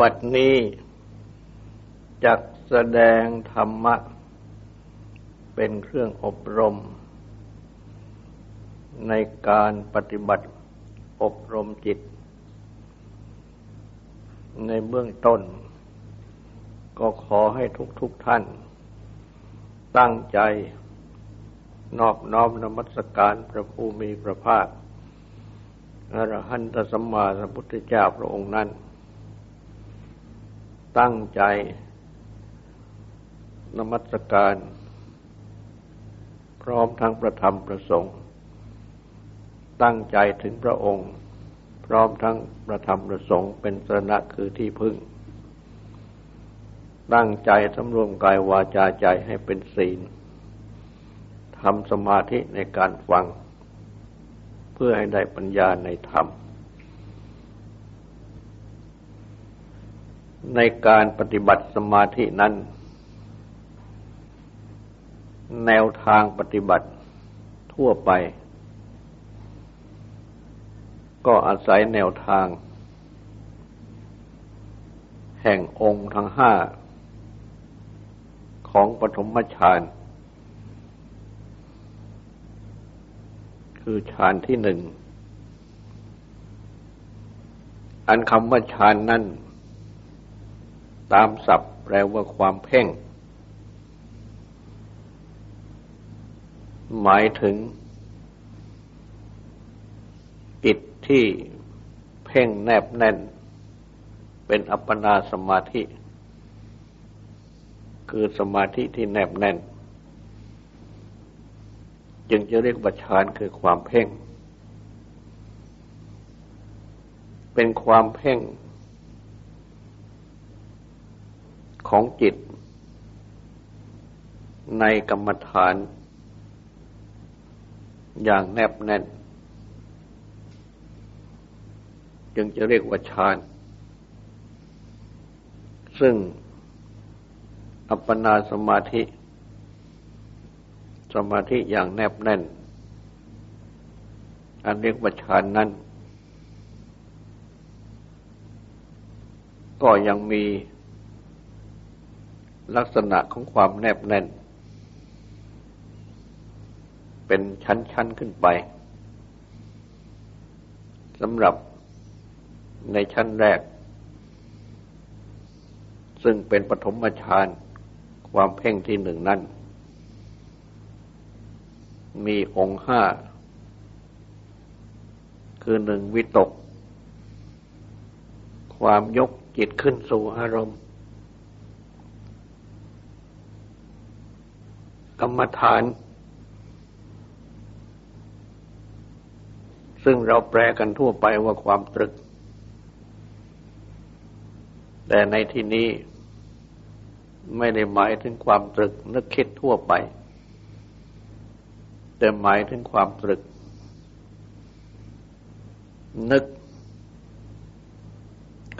บัดนี้จักแสดงธรรมะ เป็นเครื่องอบรม ในการปฏิบัติอบรมจิต ในเบื้องต้น ก็ขอให้ทุกๆทท่าน ตั้งใจ นอบน้อมนมัสการพระผู้มีพระภาคอรหันตสัมมาสัมพุทธเจ้าพระองค์นั้น ตั้งใจ นมัสการ พร้อมทั้งประธรรมประสงค์ ตั้งใจถึงพระองค์ พร้อมทั้งประธรรมประสงค์เป็นสระคือที่พึ่ง ตั้งใจสำรวมกายวาจาใจให้เป็นศีลทำสมาธิในการฟัง เพื่อให้ได้ปัญญาในธรรม ในการปฏิบัติสมาธินั้น แนวทางปฏิบัติทั่วไป ก็อาศัยแนวทาง แห่งองค์ทั้งห้า ของปฐมฌานคือฌานที่หนึ่ง อันคำว่าฌานนั่น ตามศัพท์แปลว่าความเพ่ง หมายถึงจิตที่เพ่งแนบแน่น เป็นอัปปนาสมาธิ คือสมาธิที่แนบแน่น จึงจะเรียกว่าฌานคือความเพ่ง เป็นความเพ่ง ของจิต ในกรรมฐาน อย่างแนบแน่น จึงจะเรียกว่าฌาน ซึ่งอัปปนาสมาธิ สมาธิอย่างแนบแน่น อันเรียกว่าฌานนั้น ก็ยังมี ลักษณะของความแนบแน่น เป็นชั้นๆขึ้นไปสำหรับในชั้นแรก ซึ่งเป็นปฐมฌานความเพ่งที่หนึ่งนั้น มีองค์ห้า คือหนึ่งวิตก ความยกจิตขึ้นสู่อารมณ์ กรรมฐาน ซึ่งเราแปลกันทั่วไปว่าความตรึก แต่ในที่นี้ไม่ได้หมายถึงความตรึกนึกคิดทั่วไป แต่หมายถึงความตรึก นึก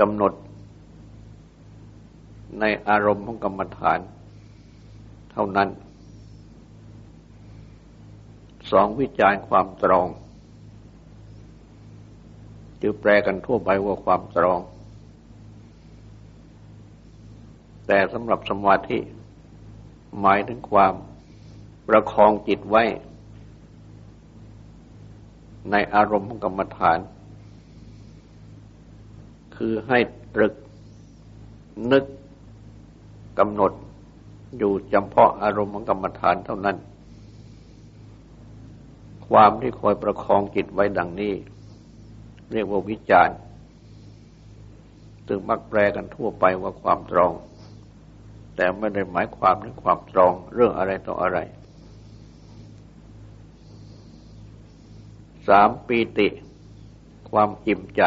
กำหนด ในอารมณ์ของกรรมฐาน เท่านั้น สองวิจารณ์ความตรองจือแปลกันทั่วไปว่าความตรอง แต่สำหรับสมาธิ หมายถึงความประคองจิตไว้ ในอารมณ์กรรมฐาน คือให้ตรึกนึกกำหนดอยู่จำเพาะอารมณ์กรรมฐานเท่านั้น ความที่คอยประคองจิตไว้ดังนี้ เรียกว่าวิจารณ์ถึงมักแปลกันทั่วไปว่าความตรอง แต่ไม่ได้หมายความถึงความตรองเรื่องอะไรต่ออะไร สามปีติ ความจิมใจ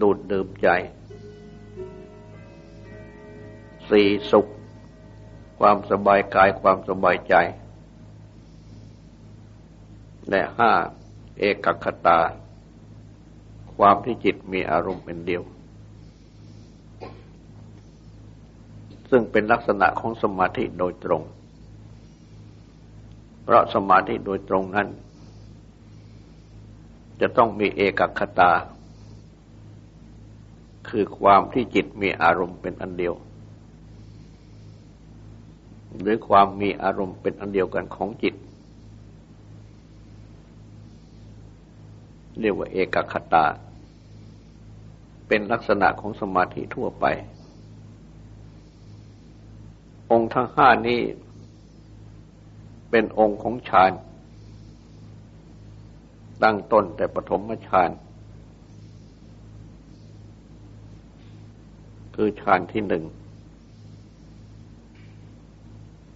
ดูดดื่มใจ สี่สุข ความสบายกายความสบายใจ และห้าเอกคตา ความที่จิตมีอารมณ์เป็นเดียว ซึ่งเป็นลักษณะของสมาธิโดยตรง เพราะสมาธิโดยตรงนั้น จะต้องมีเอกคตา คือความที่จิตมีอารมณ์เป็นอันเดียว หรือความมีอารมณ์เป็นอันเดียวกันของจิต เรียกว่าเอกคตา เป็นลักษณะของสมาธิทั่วไป องค์ทั้งห้านี้ เป็นองค์ของฌานตั้งต้นแต่ปฐมฌานคือฌานที่หนึ่ง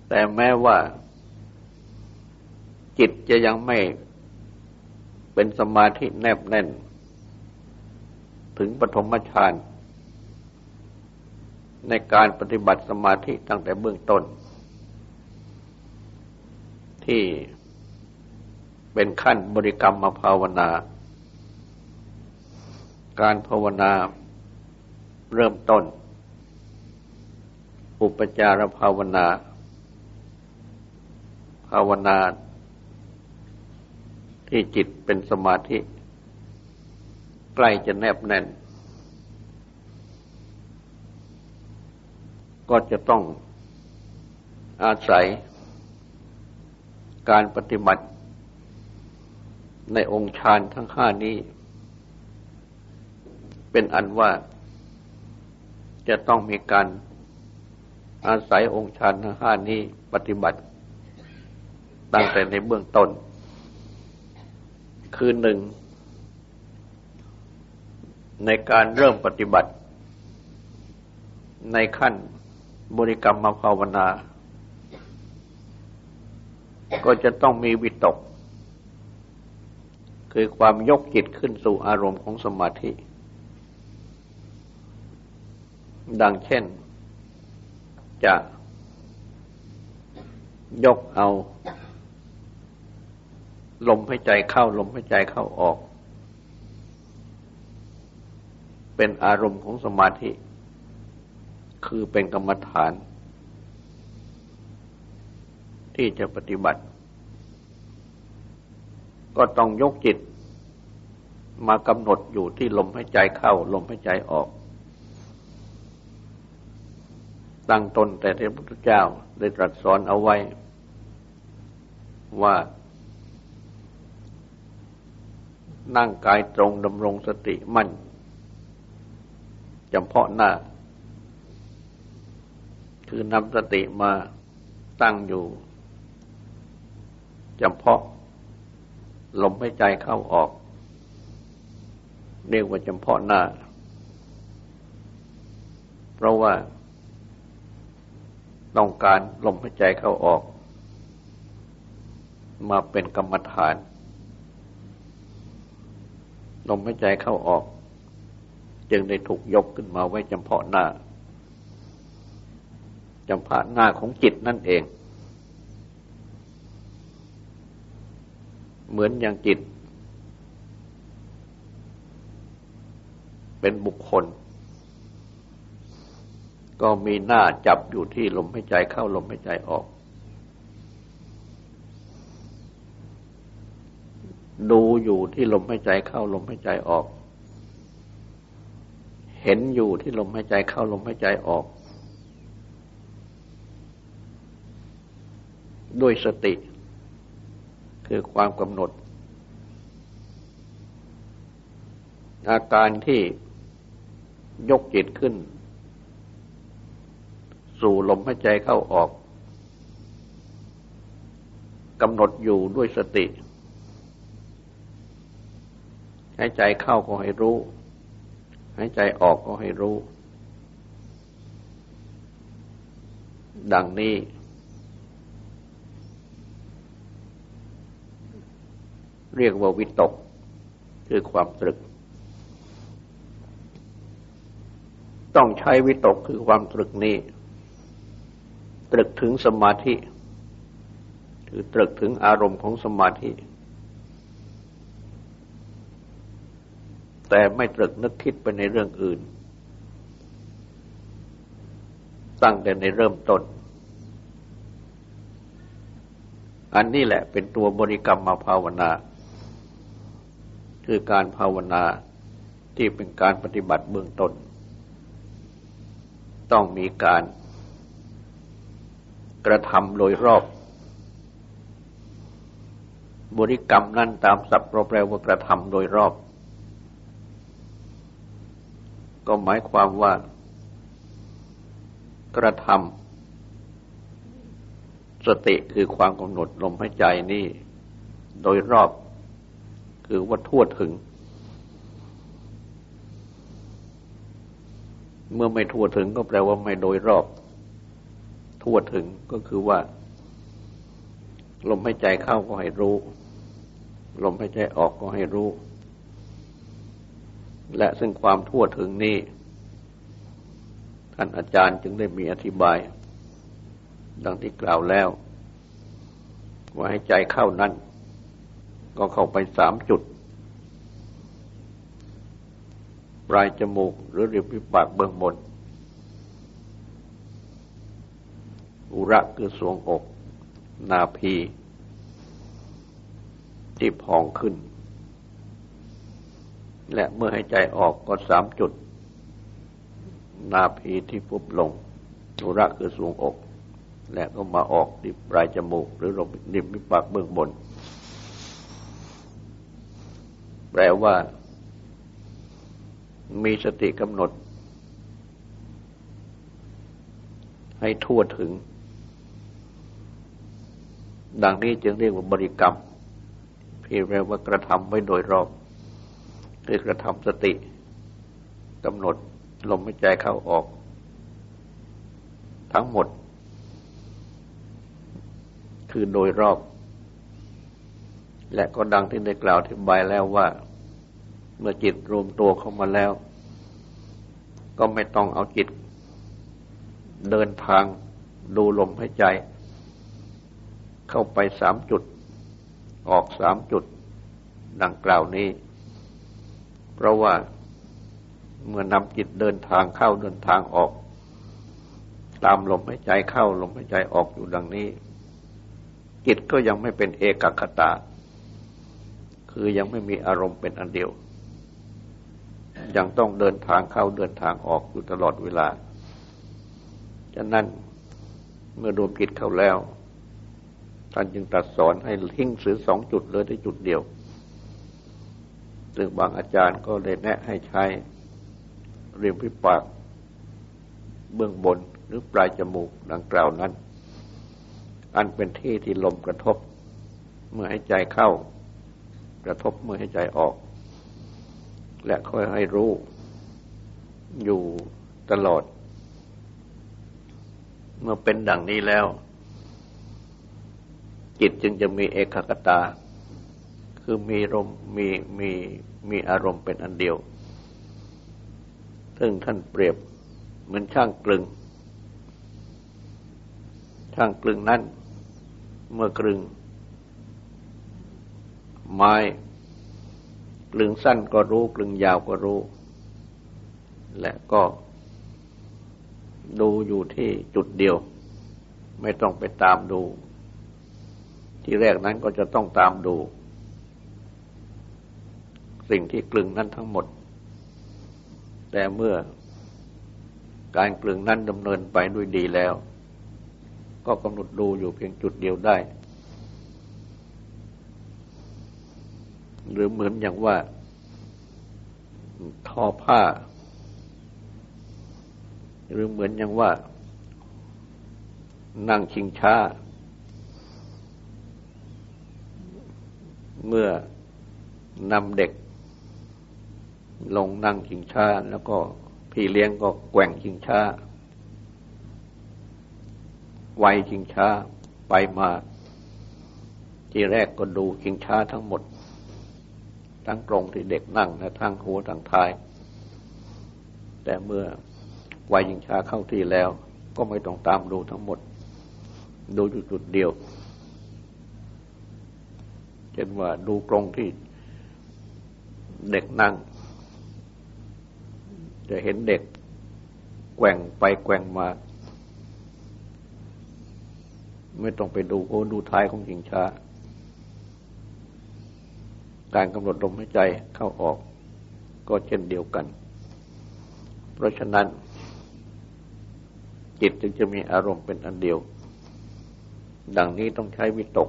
แต่แม้ว่า จิตจะยังไม่ เป็นสมาธิแนบแน่น ถึงปฐมฌานในการปฏิบัติสมาธิตั้งแต่เบื้องต้น ที่เป็นขั้นบริกรรมมาภาวนา การภาวนาเริ่มต้น อุปจารภาวนา ภาวนา ที่จิตเป็นสมาธิ ใกล้จะแนบแน่น ก็จะต้องอาศัยการปฏิบัติในองค์ฌานทั้งห้านี้ เป็นอันว่าจะต้องมีการอาศัยองค์ฌานทั้งห้านี้ปฏิบัติ ตั้งแต่ในเบื้องต้น คือหนึ่ง ในการเริ่มปฏิบัติ ในขั้นบริกรรมมาภาวนา ก็จะต้องมีวิตก คือความยกจิตขึ้นสู่อารมณ์ของสมาธิ ดังเช่น จะยกเอา ลมหายใจเข้าลมหายใจเข้าออก เป็นอารมณ์ของสมาธิ คือเป็นกรรมฐาน ที่จะปฏิบัติ ก็ต้องยกจิต มากำหนดอยู่ที่ลมหายใจเข้า ลมหายใจออก ตั้งตนแต่พระพุทธเจ้าได้ตรัสสอนเอาไว้ว่า นั่งกายตรงดำรงสติมั่นจำเพาะหน้า คือนำสติมาตั้งอยู่จำเพาะ ลมหายใจเข้าออก เรียกว่าจำเพาะหน้า เพราะว่า ต้องการลมหายใจเข้าออก มาเป็นกรรมฐาน ลมหายใจเข้าออก จึงได้ถูกยกขึ้นมาไว้จำเพาะหน้าจำเพาะหน้าของจิตนั่นเอง เหมือนอย่างจิต เป็นบุคคล ก็มีหน้าจับอยู่ที่ลมหายใจเข้าลมหายใจออก ดูอยู่ที่ลมหายใจเข้าลมหายใจออก เห็นอยู่ที่ลมหายใจเข้าลมหายใจออก ด้วยสติ คือความกำหนด อาการที่ยกจิตขึ้น สู่ลมหายใจเข้าออกกำหนดอยู่ด้วยสติ หายใจเข้าก็ให้รู้ หายใจออกก็ให้รู้ ดังนี้ เรียกว่าวิตก คือความตรึก ต้องใช้วิตกคือความตรึกนี้ ตรึกถึงสมาธิ คือตรึกถึงอารมณ์ของสมาธิ แต่ไม่ตรึกนึกคิดไปในเรื่องอื่น ตั้งแต่ในเริ่มต้น อันนี้แหละเป็นตัวบริกรรมมาภาวนา คือการภาวนาที่เป็นการปฏิบัติเบื้องต้น ต้องมีการกระทำโดยรอบ บริกรรมนั่นตามศัพท์เรแปลว่ากระทำโดยรอบ ก็หมายความว่ากระทำสติคือความกำหนดลมหายใจนี่ โดยรอบคือว่าทั่วถึง เมื่อไม่ทั่วถึงก็แปลว่าไม่โดยรอบ ทั่วถึงก็คือว่า ลมหายใจเข้าก็ให้รู้ ลมหายใจออกก็ให้รู้ และซึ่งความทั่วถึงนี้ ท่านอาจารย์จึงได้มีอธิบาย ดังที่กล่าวแล้ว ว่าให้ใจเข้านั้น ก็เข้าไปสามจุด ปลายจมูกหรือริมฝีปากเบื้องบน อุระคือสวงอก นาพี ที่พองขึ้น และเมื่อให้ใจออกก็สามจุด นาพีที่ฟุบลงอุระคือสวงอก และก็มาออกที่ปลายจมูก หรือลมริมมิปากเบื้องบน แปลว่า มีสติกำหนด ให้ทั่วถึง ดังนี้จึงเรียกว่าบริกรรมพี่แปลว่ากระทำไว้โดยรอบ คือกระทำสติกำหนดลมหายใจเข้าออก ทั้งหมด คือโดยรอบ และก็ดังที่ได้กล่าวที่บายแล้วว่า เมื่อจิตรวมตัวเข้ามาแล้ว ก็ไม่ต้องเอาจิต เดินทางดูลมหายใจ เข้าไปสามจุด ออกสามจุด ดังกล่าวนี้ เพราะว่าเมื่อนำจิตเดินทางเข้าเดินทางออก ตามลมหายใจเข้าลมหายใจออกอยู่ดังนี้ จิตก็ยังไม่เป็นเอกคตา คือยังไม่มีอารมณ์เป็นอันเดียว ยังต้องเดินทางเข้าเดินทางออกอยู่ตลอดเวลาฉะนั้นเมื่อรวมจิตเข้าแล้วท่านจึงตรัสสอนให้ทิ้งสือสองจุดเลยที่จุดเดียว ซึ่งบางอาจารย์ก็ได้แนะให้ใช้เรียมพิปาก เบื้องบนหรือปลายจมูกดังกล่าวนั้น อันเป็นที่ที่ลมกระทบ เมื่อให้ใจเข้า กระทบเมื่อให้ใจออก และค่อยให้รู้ อยู่ตลอด เมื่อเป็นดังนี้แล้ว จิตจึงจะมีเอกคตา คือมีลมมีมีมีอารมณ์เป็นอันเดียว ซึ่งท่านเปรียบเหมือนช่างกลึง ช่างกลึงนั้นเมื่อกลึง ไม้กลึงสั้นก็รู้กลึงยาวก็รู้ และก็ดูอยู่ที่จุดเดียว ไม่ต้องไปตามดู ที่แรกนั้นก็จะต้องตามดู สิ่งที่กลึงนั้นทั้งหมด แต่เมื่อการกลึงนั้นดำเนินไปด้วยดีแล้ว ก็กำหนดดูอยู่เพียงจุดเดียวได้ หรือเหมือนอย่างว่าทอผ้า หรือเหมือนอย่างว่า นั่งชิงช้า เมื่อนำเด็ก ลงนั่งชิงช้า แล้วก็พี่เลี้ยงก็แกว่งชิงช้า ไวชิงช้าไปมา ทีแรกก็ดูชิงช้าทั้งหมด ทั้งตรงที่เด็กนั่งและทั้งหัวทั้งท้าย แต่เมื่อไวชิงช้าเข้าที่แล้ว ก็ไม่ต้องตามดูทั้งหมด ดูจุดจุดเดียวเช่นว่าดูกรงที่เด็กนั่ง จะเห็นเด็กแกว่งไปแกว่งมา ไม่ต้องไปดูโอ้ดูท้ายของหญิงช้า การกำหนดลมหายใจเข้าออก ก็เช่นเดียวกัน เพราะฉะนั้น จิตจึงจะมีอารมณ์เป็นอันเดียว ดังนี้ต้องใช้วิตก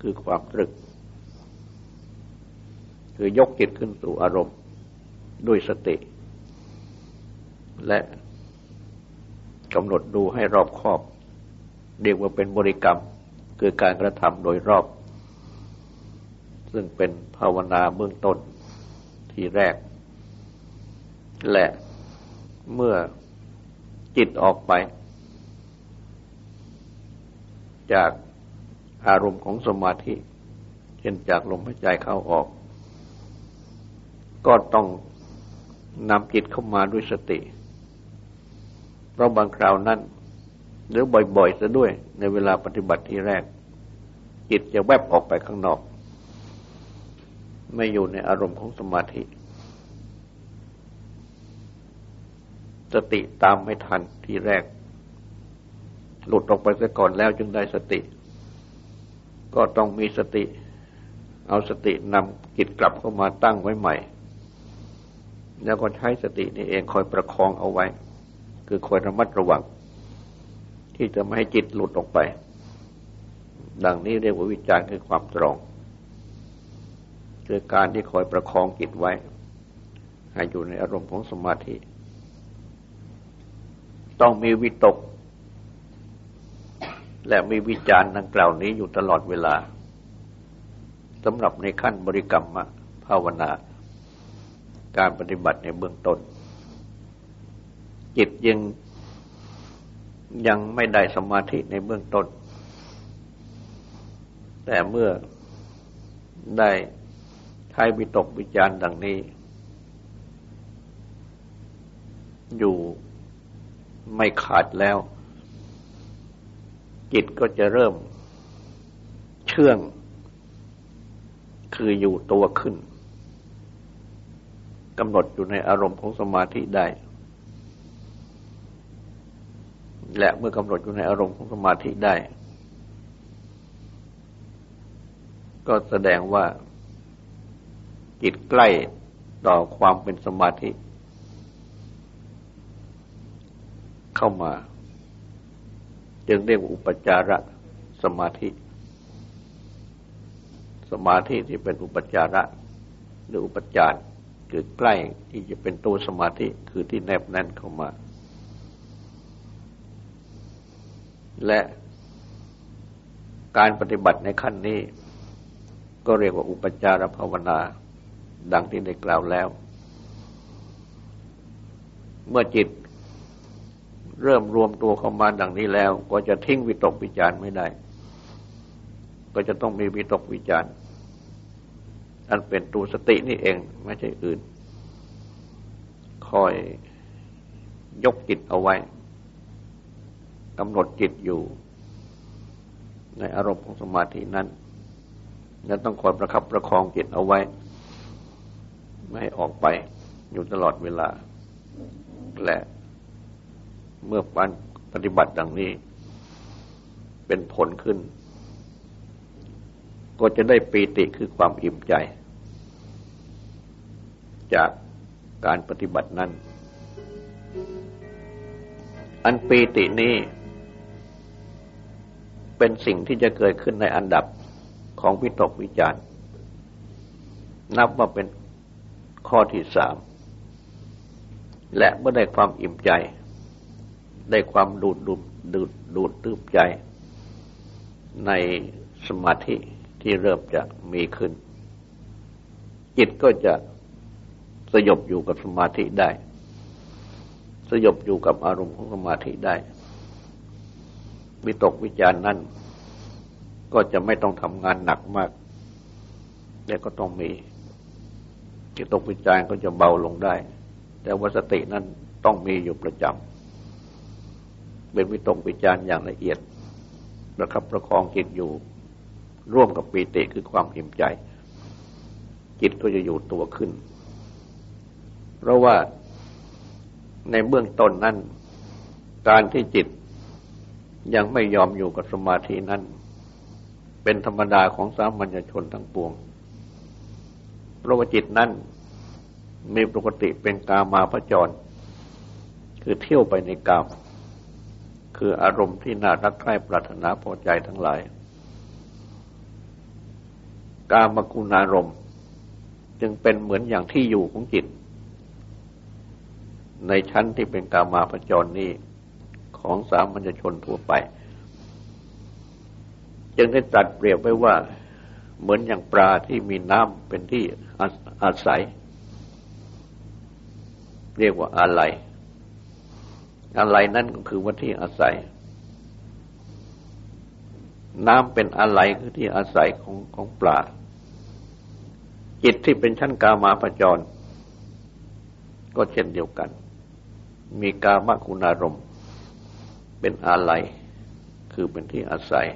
คือความตรึก คือยกจิตขึ้นสู่อารมณ์ด้วยสติ และกำหนดดูให้รอบคอบ เรียกว่าเป็นบริกรรม คือการกระทำโดยรอบ ซึ่งเป็นภาวนาเบื้องต้นที่แรก และเมื่อจิตออกไป จากอารมณ์ของสมาธิ เช่นจากลมหายใจเข้าออก ก็ต้องนำจิตเข้ามาด้วยสติ เพราะบางคราวนั้นหรือบ่อยๆซะด้วย ในเวลาปฏิบัติที่แรก จิตจะแวบออกไปข้างนอก ไม่อยู่ในอารมณ์ของสมาธิ สติตามไม่ทันที่แรก หลุดออกไปซะก่อนแล้วจึงได้สติ ก็ต้องมีสติ เอาสตินำจิตกลับเข้ามาตั้งไว้ใหม่ แล้วก็ใช้สตินี่เองคอยประคองเอาไว้ คือคอยระมัดระวัง ที่จะไม่ให้จิตหลุดออกไป ดังนี้เรียกว่าวิจารณ์คือความตรอง คือการที่คอยประคองจิตไว้ ให้อยู่ในอารมณ์ของสมาธิ ต้องมีวิตก และมีวิจารณ์ดังกล่าวนี้อยู่ตลอดเวลาสำหรับในขั้นบริกรรมภาวนา การปฏิบัติในเบื้องต้น จิตยังยังไม่ได้สมาธิในเบื้องต้น แต่เมื่อได้ใช้วิตกวิจารดังนี้ อยู่ไม่ขาดแล้ว จิตก็จะเริ่มเชื่อง คืออยู่ตัวขึ้นกำหนดอยู่ในอารมณ์ของสมาธิได้ และเมื่อกำหนดอยู่ในอารมณ์ของสมาธิได้ ก็แสดงว่าจิตใกล้ต่อความเป็นสมาธิ เข้ามา จึงเรียกวุปจาระสมาธิ สมาธิที่เป็นอุปจาระ หรืออุปจารคือใกล้ที่จะเป็นตัวสมาธิคือที่แนบแน่นเข้ามา และการปฏิบัติในขั้นนี้ ก็เรียกว่าอุปจารภาวนา ดังที่ได้กล่าวแล้ว เมื่อจิตเริ่มรวมตัวเข้ามาดังนี้แล้ว ก็จะทิ้งวิตกวิจารไม่ได้ ก็จะต้องมีวิตกวิจารอันเป็นตัวสตินี่เองไม่ใช่อื่น คอยยกจิตเอาไว้ กำหนดจิตอยู่ ในอารมณ์ของสมาธินั้นและต้องคอยประคับประคองจิตเอาไว้ ไม่ให้ออกไปอยู่ตลอดเวลา และเมื่อการปฏิบัติดังนี้ เป็นผลขึ้น ก็จะได้ปีติคือความอิ่มใจ จากการปฏิบัตินั้น อันปีตินี้ เป็นสิ่งที่จะเกิดขึ้นในอันดับของวิตกวิจารณ์ นับว่าเป็นข้อที่สาม และเมื่อได้ความอิ่มใจ ได้ความดูดดูดดูดดูดตื้มใจ ในสมาธิที่เริ่มจะมีขึ้น จิตก็จะสยบอยู่กับสมาธิได้ สยบอยู่กับอารมณ์ของสมาธิได้ วิตกวิจารณ์นั้นก็จะไม่ต้องทำงานหนักมาก แต่ก็ต้องมีวิตกวิจารณ์ก็จะเบาลงได้ แต่ว่าสตินั้นต้องมีอยู่ประจำเป็นวิตกวิจารณ์อย่างละเอียดประคับประคองจิตอยู่ ร่วมกับปีติคือความหิมใจ จิตก็จะอยู่ตัวขึ้น เพราะว่าในเบื้องต้นนั้น การที่จิต ยังไม่ยอมอยู่กับสมาธินั้น เป็นธรรมดาของสามัญชนทั้งปวงเพราะว่าจิตนั้นมีปกติเป็นกามาพจร คือเที่ยวไปในกาม คืออารมณ์ที่น่ารักใคร่ปรารถนาพอใจทั้งหลาย กามกุณารมณ์ จึงเป็นเหมือนอย่างที่อยู่ของจิต ในชั้นที่เป็นกามาพจรนี้ ของสามัญชนทั่วไป จึงได้ตัดเปรียบไว้ว่าเหมือนอย่างปลาที่มีน้ำเป็นที่อาศัย เรียกว่าอะไร อะไรนั่นก็คือว่าที่อาศัย น้ำเป็นอะไรคือที่อาศัยของของปลา จิตที่เป็นชั้นกามาปจร ก็เช่นเดียวกัน มีกามคุณอารมณ์ เป็นอะไรคือเป็นที่อาศัย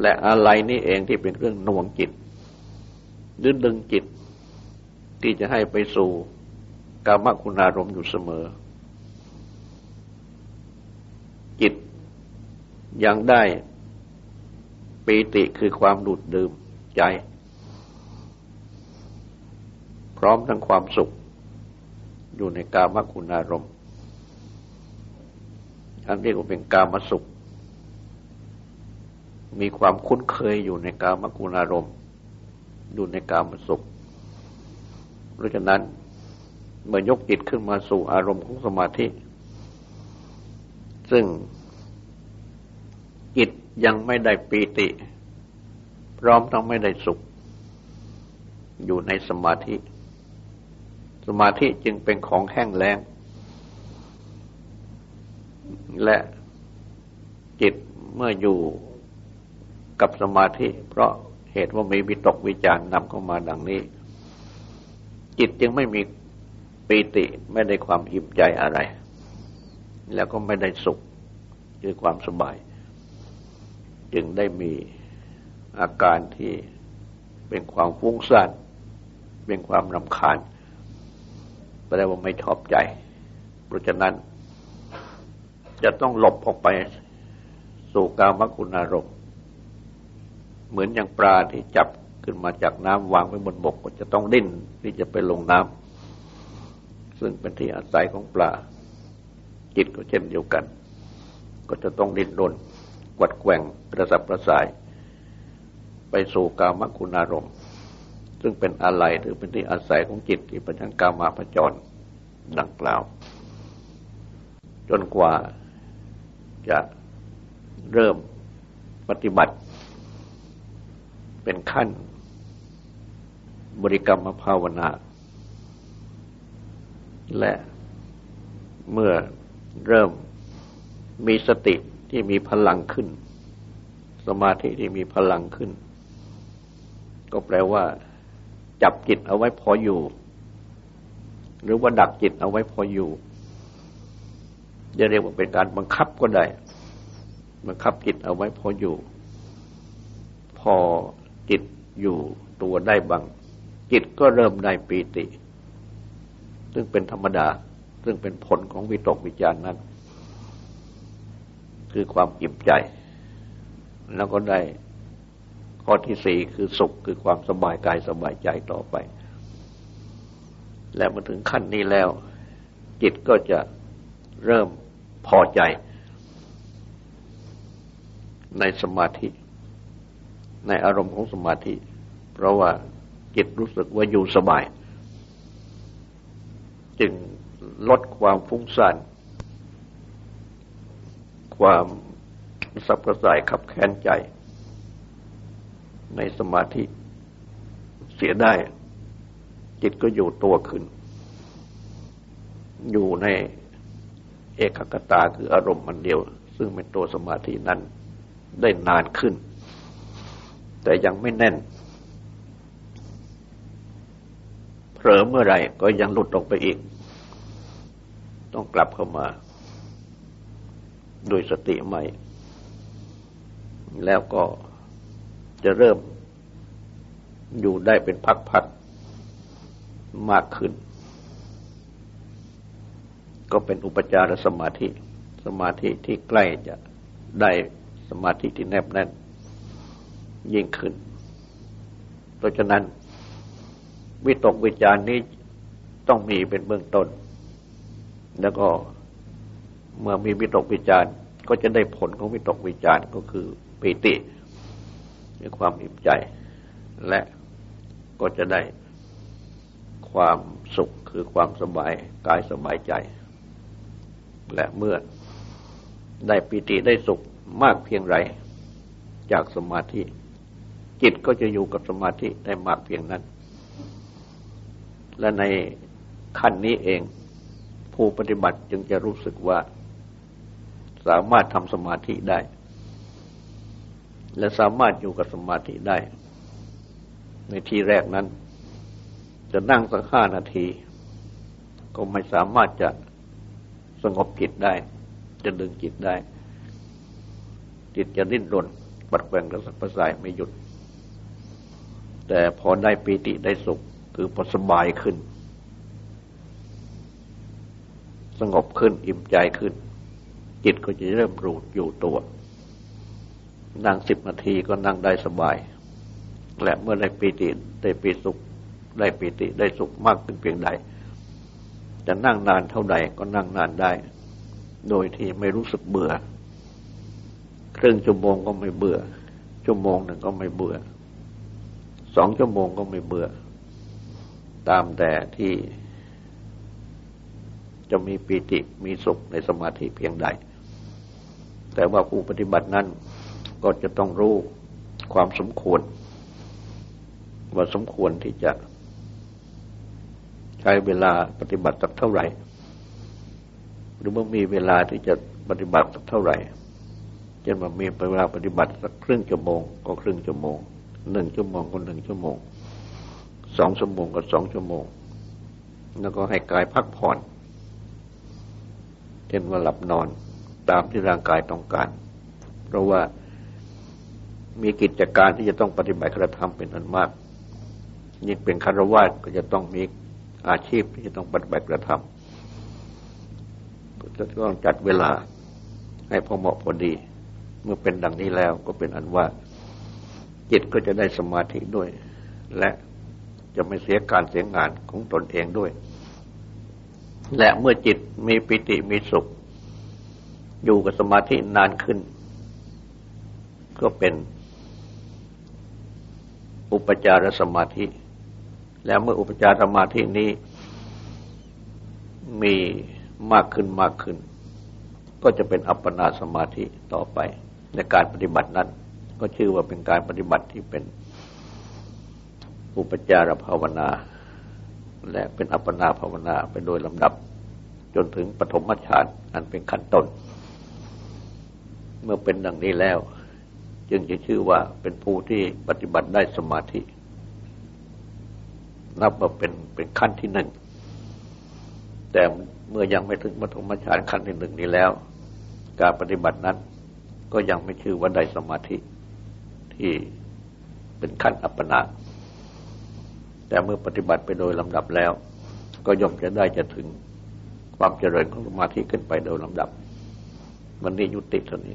และอะไรนี่เองที่เป็นเครื่องหน่วงจิตดึงดึงจิต ที่จะให้ไปสู่กามคุณารมอยู่เสมอ จิตยังได้ปีติคือความดูดดื่มใจ พร้อมทั้งความสุข อยู่ในกามคุณารมณ์ อันเรียกว่าเป็นกามสุข มีความคุ้นเคยอยู่ในกามคุณารมณ์อยู่ในกามสุข เพราะฉะนั้นเมื่อยกจิตขึ้นมาสู่อารมณ์ของสมาธิ ซึ่งจิตยังไม่ได้ปีติ พร้อมทั้งไม่ได้สุข อยู่ในสมาธิ สมาธิจึงเป็นของแห้งแล้ง และจิตเมื่ออยู่กับสมาธิ เพราะเหตุว่ามีวิตกวิจารนำเข้ามาดังนี้ จิตจึงไม่มีปีติไม่ได้ความอิ่มใจอะไร แล้วก็ไม่ได้สุขคือความสบาย จึงได้มีอาการที่เป็นความฟุ้งซ่านเป็นความรำคาญแปลว่าไม่ชอบใจ เพราะฉะนั้น จะต้องหลบออกไปสู่กามคุณารมณ์ เหมือนอย่างปลาที่จับขึ้นมาจากน้ำวางไว้บนบกก็จะต้องดิ้นที่จะไปลงน้ำซึ่งเป็นที่อาศัยของปลา จิตก็เช่นเดียวกัน ก็จะต้องดิ้นรนกวัดแกว่งกระสับกระส่าย ไปสู่กามคุณารมณ์ ซึ่งเป็นอะไรหรือเป็นที่อาศัยของจิตที่เป็นทั้งกามาพจรดังกล่าว จนกว่า จะเริ่มปฏิบัติ เป็นขั้น บริกรรมภาวนา และเมื่อเริ่มมีสติที่มีพลังขึ้น สมาธิที่มีพลังขึ้น ก็แปลว่า จับจิตเอาไว้พออยู่ หรือว่าดักจิตเอาไว้พออยู่ จะเรียกว่าเป็นการบังคับก็ได้ บังคับจิตเอาไว้พออยู่ พอจิตอยู่ตัวได้บางจิตก็เริ่มได้ปีติ ซึ่งเป็นธรรมดา ซึ่งเป็นผลของวิตกวิจารนั้น คือความอิ่มใจ แล้วก็ได้ข้อที่สี่คือสุขคือความสบายกายสบายใจต่อไป และมาถึงขั้นนี้แล้ว จิตก็จะเริ่ม พอใจ ในสมาธิ ในอารมณ์ของสมาธิ เพราะว่าจิตรู้สึกว่าอยู่สบาย จึงลดความฟุ้งซ่าน ความสับกระส่ายขับแค้นใจ ในสมาธิเสียได้ จิตก็อยู่ตัวขึ้น อยู่ใน เอกคตาคืออารมณ์มันเดียว ซึ่งเป็นตัวสมาธินั้นได้นานขึ้น แต่ยังไม่แน่นเผลอเมื่อไรก็ยังหลุดออกไปอีก ต้องกลับเข้ามาโดยสติใหม่ แล้วก็จะเริ่มอยู่ได้เป็นพักๆมากขึ้น ก็เป็นอุปจารสมาธิ สมาธิที่ใกล้จะได้สมาธิที่แนบแน่นยิ่งขึ้น เพราะฉะนั้น วิตกวิจารนี้ต้องมีเป็นเบื้องต้น แล้วก็เมื่อมีวิตกวิจารก็จะได้ผลของวิตกวิจารก็คือปีติมีความอิ่มใจ และก็จะได้ความสุขคือความสบายกายสบายใจ และเมื่อได้ปีติได้สุขมากเพียงไร จากสมาธิ จิตก็จะอยู่กับสมาธิได้มากเพียงนั้น และในขั้นนี้เอง ผู้ปฏิบัติจึงจะรู้สึกว่า สามารถทำสมาธิได้ และสามารถอยู่กับสมาธิได้ ในที่แรกนั้น จะนั่งสักห้านาที ก็ไม่สามารถจะ สงบจิตได้ จะดึงจิตได้ จิตจะดิ้นรนปัดแกว่งกระสับกระส่ายไม่หยุด แต่พอได้ปีติได้สุขคือพอสบายขึ้น สงบขึ้นอิ่มใจขึ้น จิตก็จะเริ่มรูดอยู่ตัวนั่งสิบนาทีก็นั่งได้สบาย และเมื่อได้ปีติได้ปีสุข ได้ปีติได้สุขมากขึ้นเพียงใด จะนั่งนานเท่าใดก็นั่งนานได้ โดยที่ไม่รู้สึกเบื่อ ครึ่งชั่วโมงก็ไม่เบื่อ ชั่วโมงหนึ่งก็ไม่เบื่อ สองชั่วโมงก็ไม่เบื่อ ตามแต่ที่ จะมีปีติมีสุขในสมาธิเพียงใด แต่ว่าผู้ปฏิบัตินั้นก็จะต้องรู้ความสมควร ว่าสมควรที่จะ ช้เวลาปฏิบัติสักเท่าไหร่ หรือเมื่อมีเวลาที่จะปฏิบัติสักเท่าไหร่เช่นว่ามีเวลาปฏิบัติสักครึ่งชั่วโมงก็ครึ่งชั่วโมงหนึ่งชั่วโมงก็หนึ่งชั่วโมงสองชั่วโมงก็สองชั่วโมง แล้วก็ให้กายพักผ่อนเช่นว่าหลับนอนตามที่ร่างกายต้องการ เพราะว่ามีกิจการที่จะต้องปฏิบัติกระทำเป็นอันมาก ยิ่งเป็นคารวะก็จะต้องมี อาชีพที่จะต้องปฏิบัติกระทำก็จะต้องจัดเวลาให้พอเหมาะพอดี เมื่อเป็นดังนี้แล้วก็เป็นอันว่า จิตก็จะได้สมาธิด้วย และจะไม่เสียการเสียงานของตนเองด้วย และเมื่อจิตมีปิติมีสุข อยู่กับสมาธินานขึ้น ก็เป็นอุปจารสมาธิ แล้วเมื่ออุปจารสมาธินี้ มีมากขึ้นมากขึ้น ก็จะเป็นอัปปนาสมาธิต่อไป ในการปฏิบัตินั้น ก็ชื่อว่าเป็นการปฏิบัติที่เป็นอุปจารภาวนา และเป็นอัปปนาภาวนาไปโดยลำดับ จนถึงปฐมฌานอันเป็นขั้นต้น เมื่อเป็นดังนี้แล้ว จึงจะชื่อว่าเป็นผู้ที่ปฏิบัติได้สมาธิ นับว่าเป็นเป็นขั้นที่หนึ่ง แต่เมื่อยังไม่ถึงปฐมฌานขั้นที่หนึ่งนี้แล้ว การปฏิบัตินั้นก็ยังไม่ชื่อว่าได้สมาธิที่เป็นขั้นอัปปนาแต่เมื่อปฏิบัติไปโดยลำดับแล้ว ก็ย่อมจะได้จะถึงความเจริญของสมาธิขึ้นไปโดยลำดับ วันนี้ยุติเท่านี้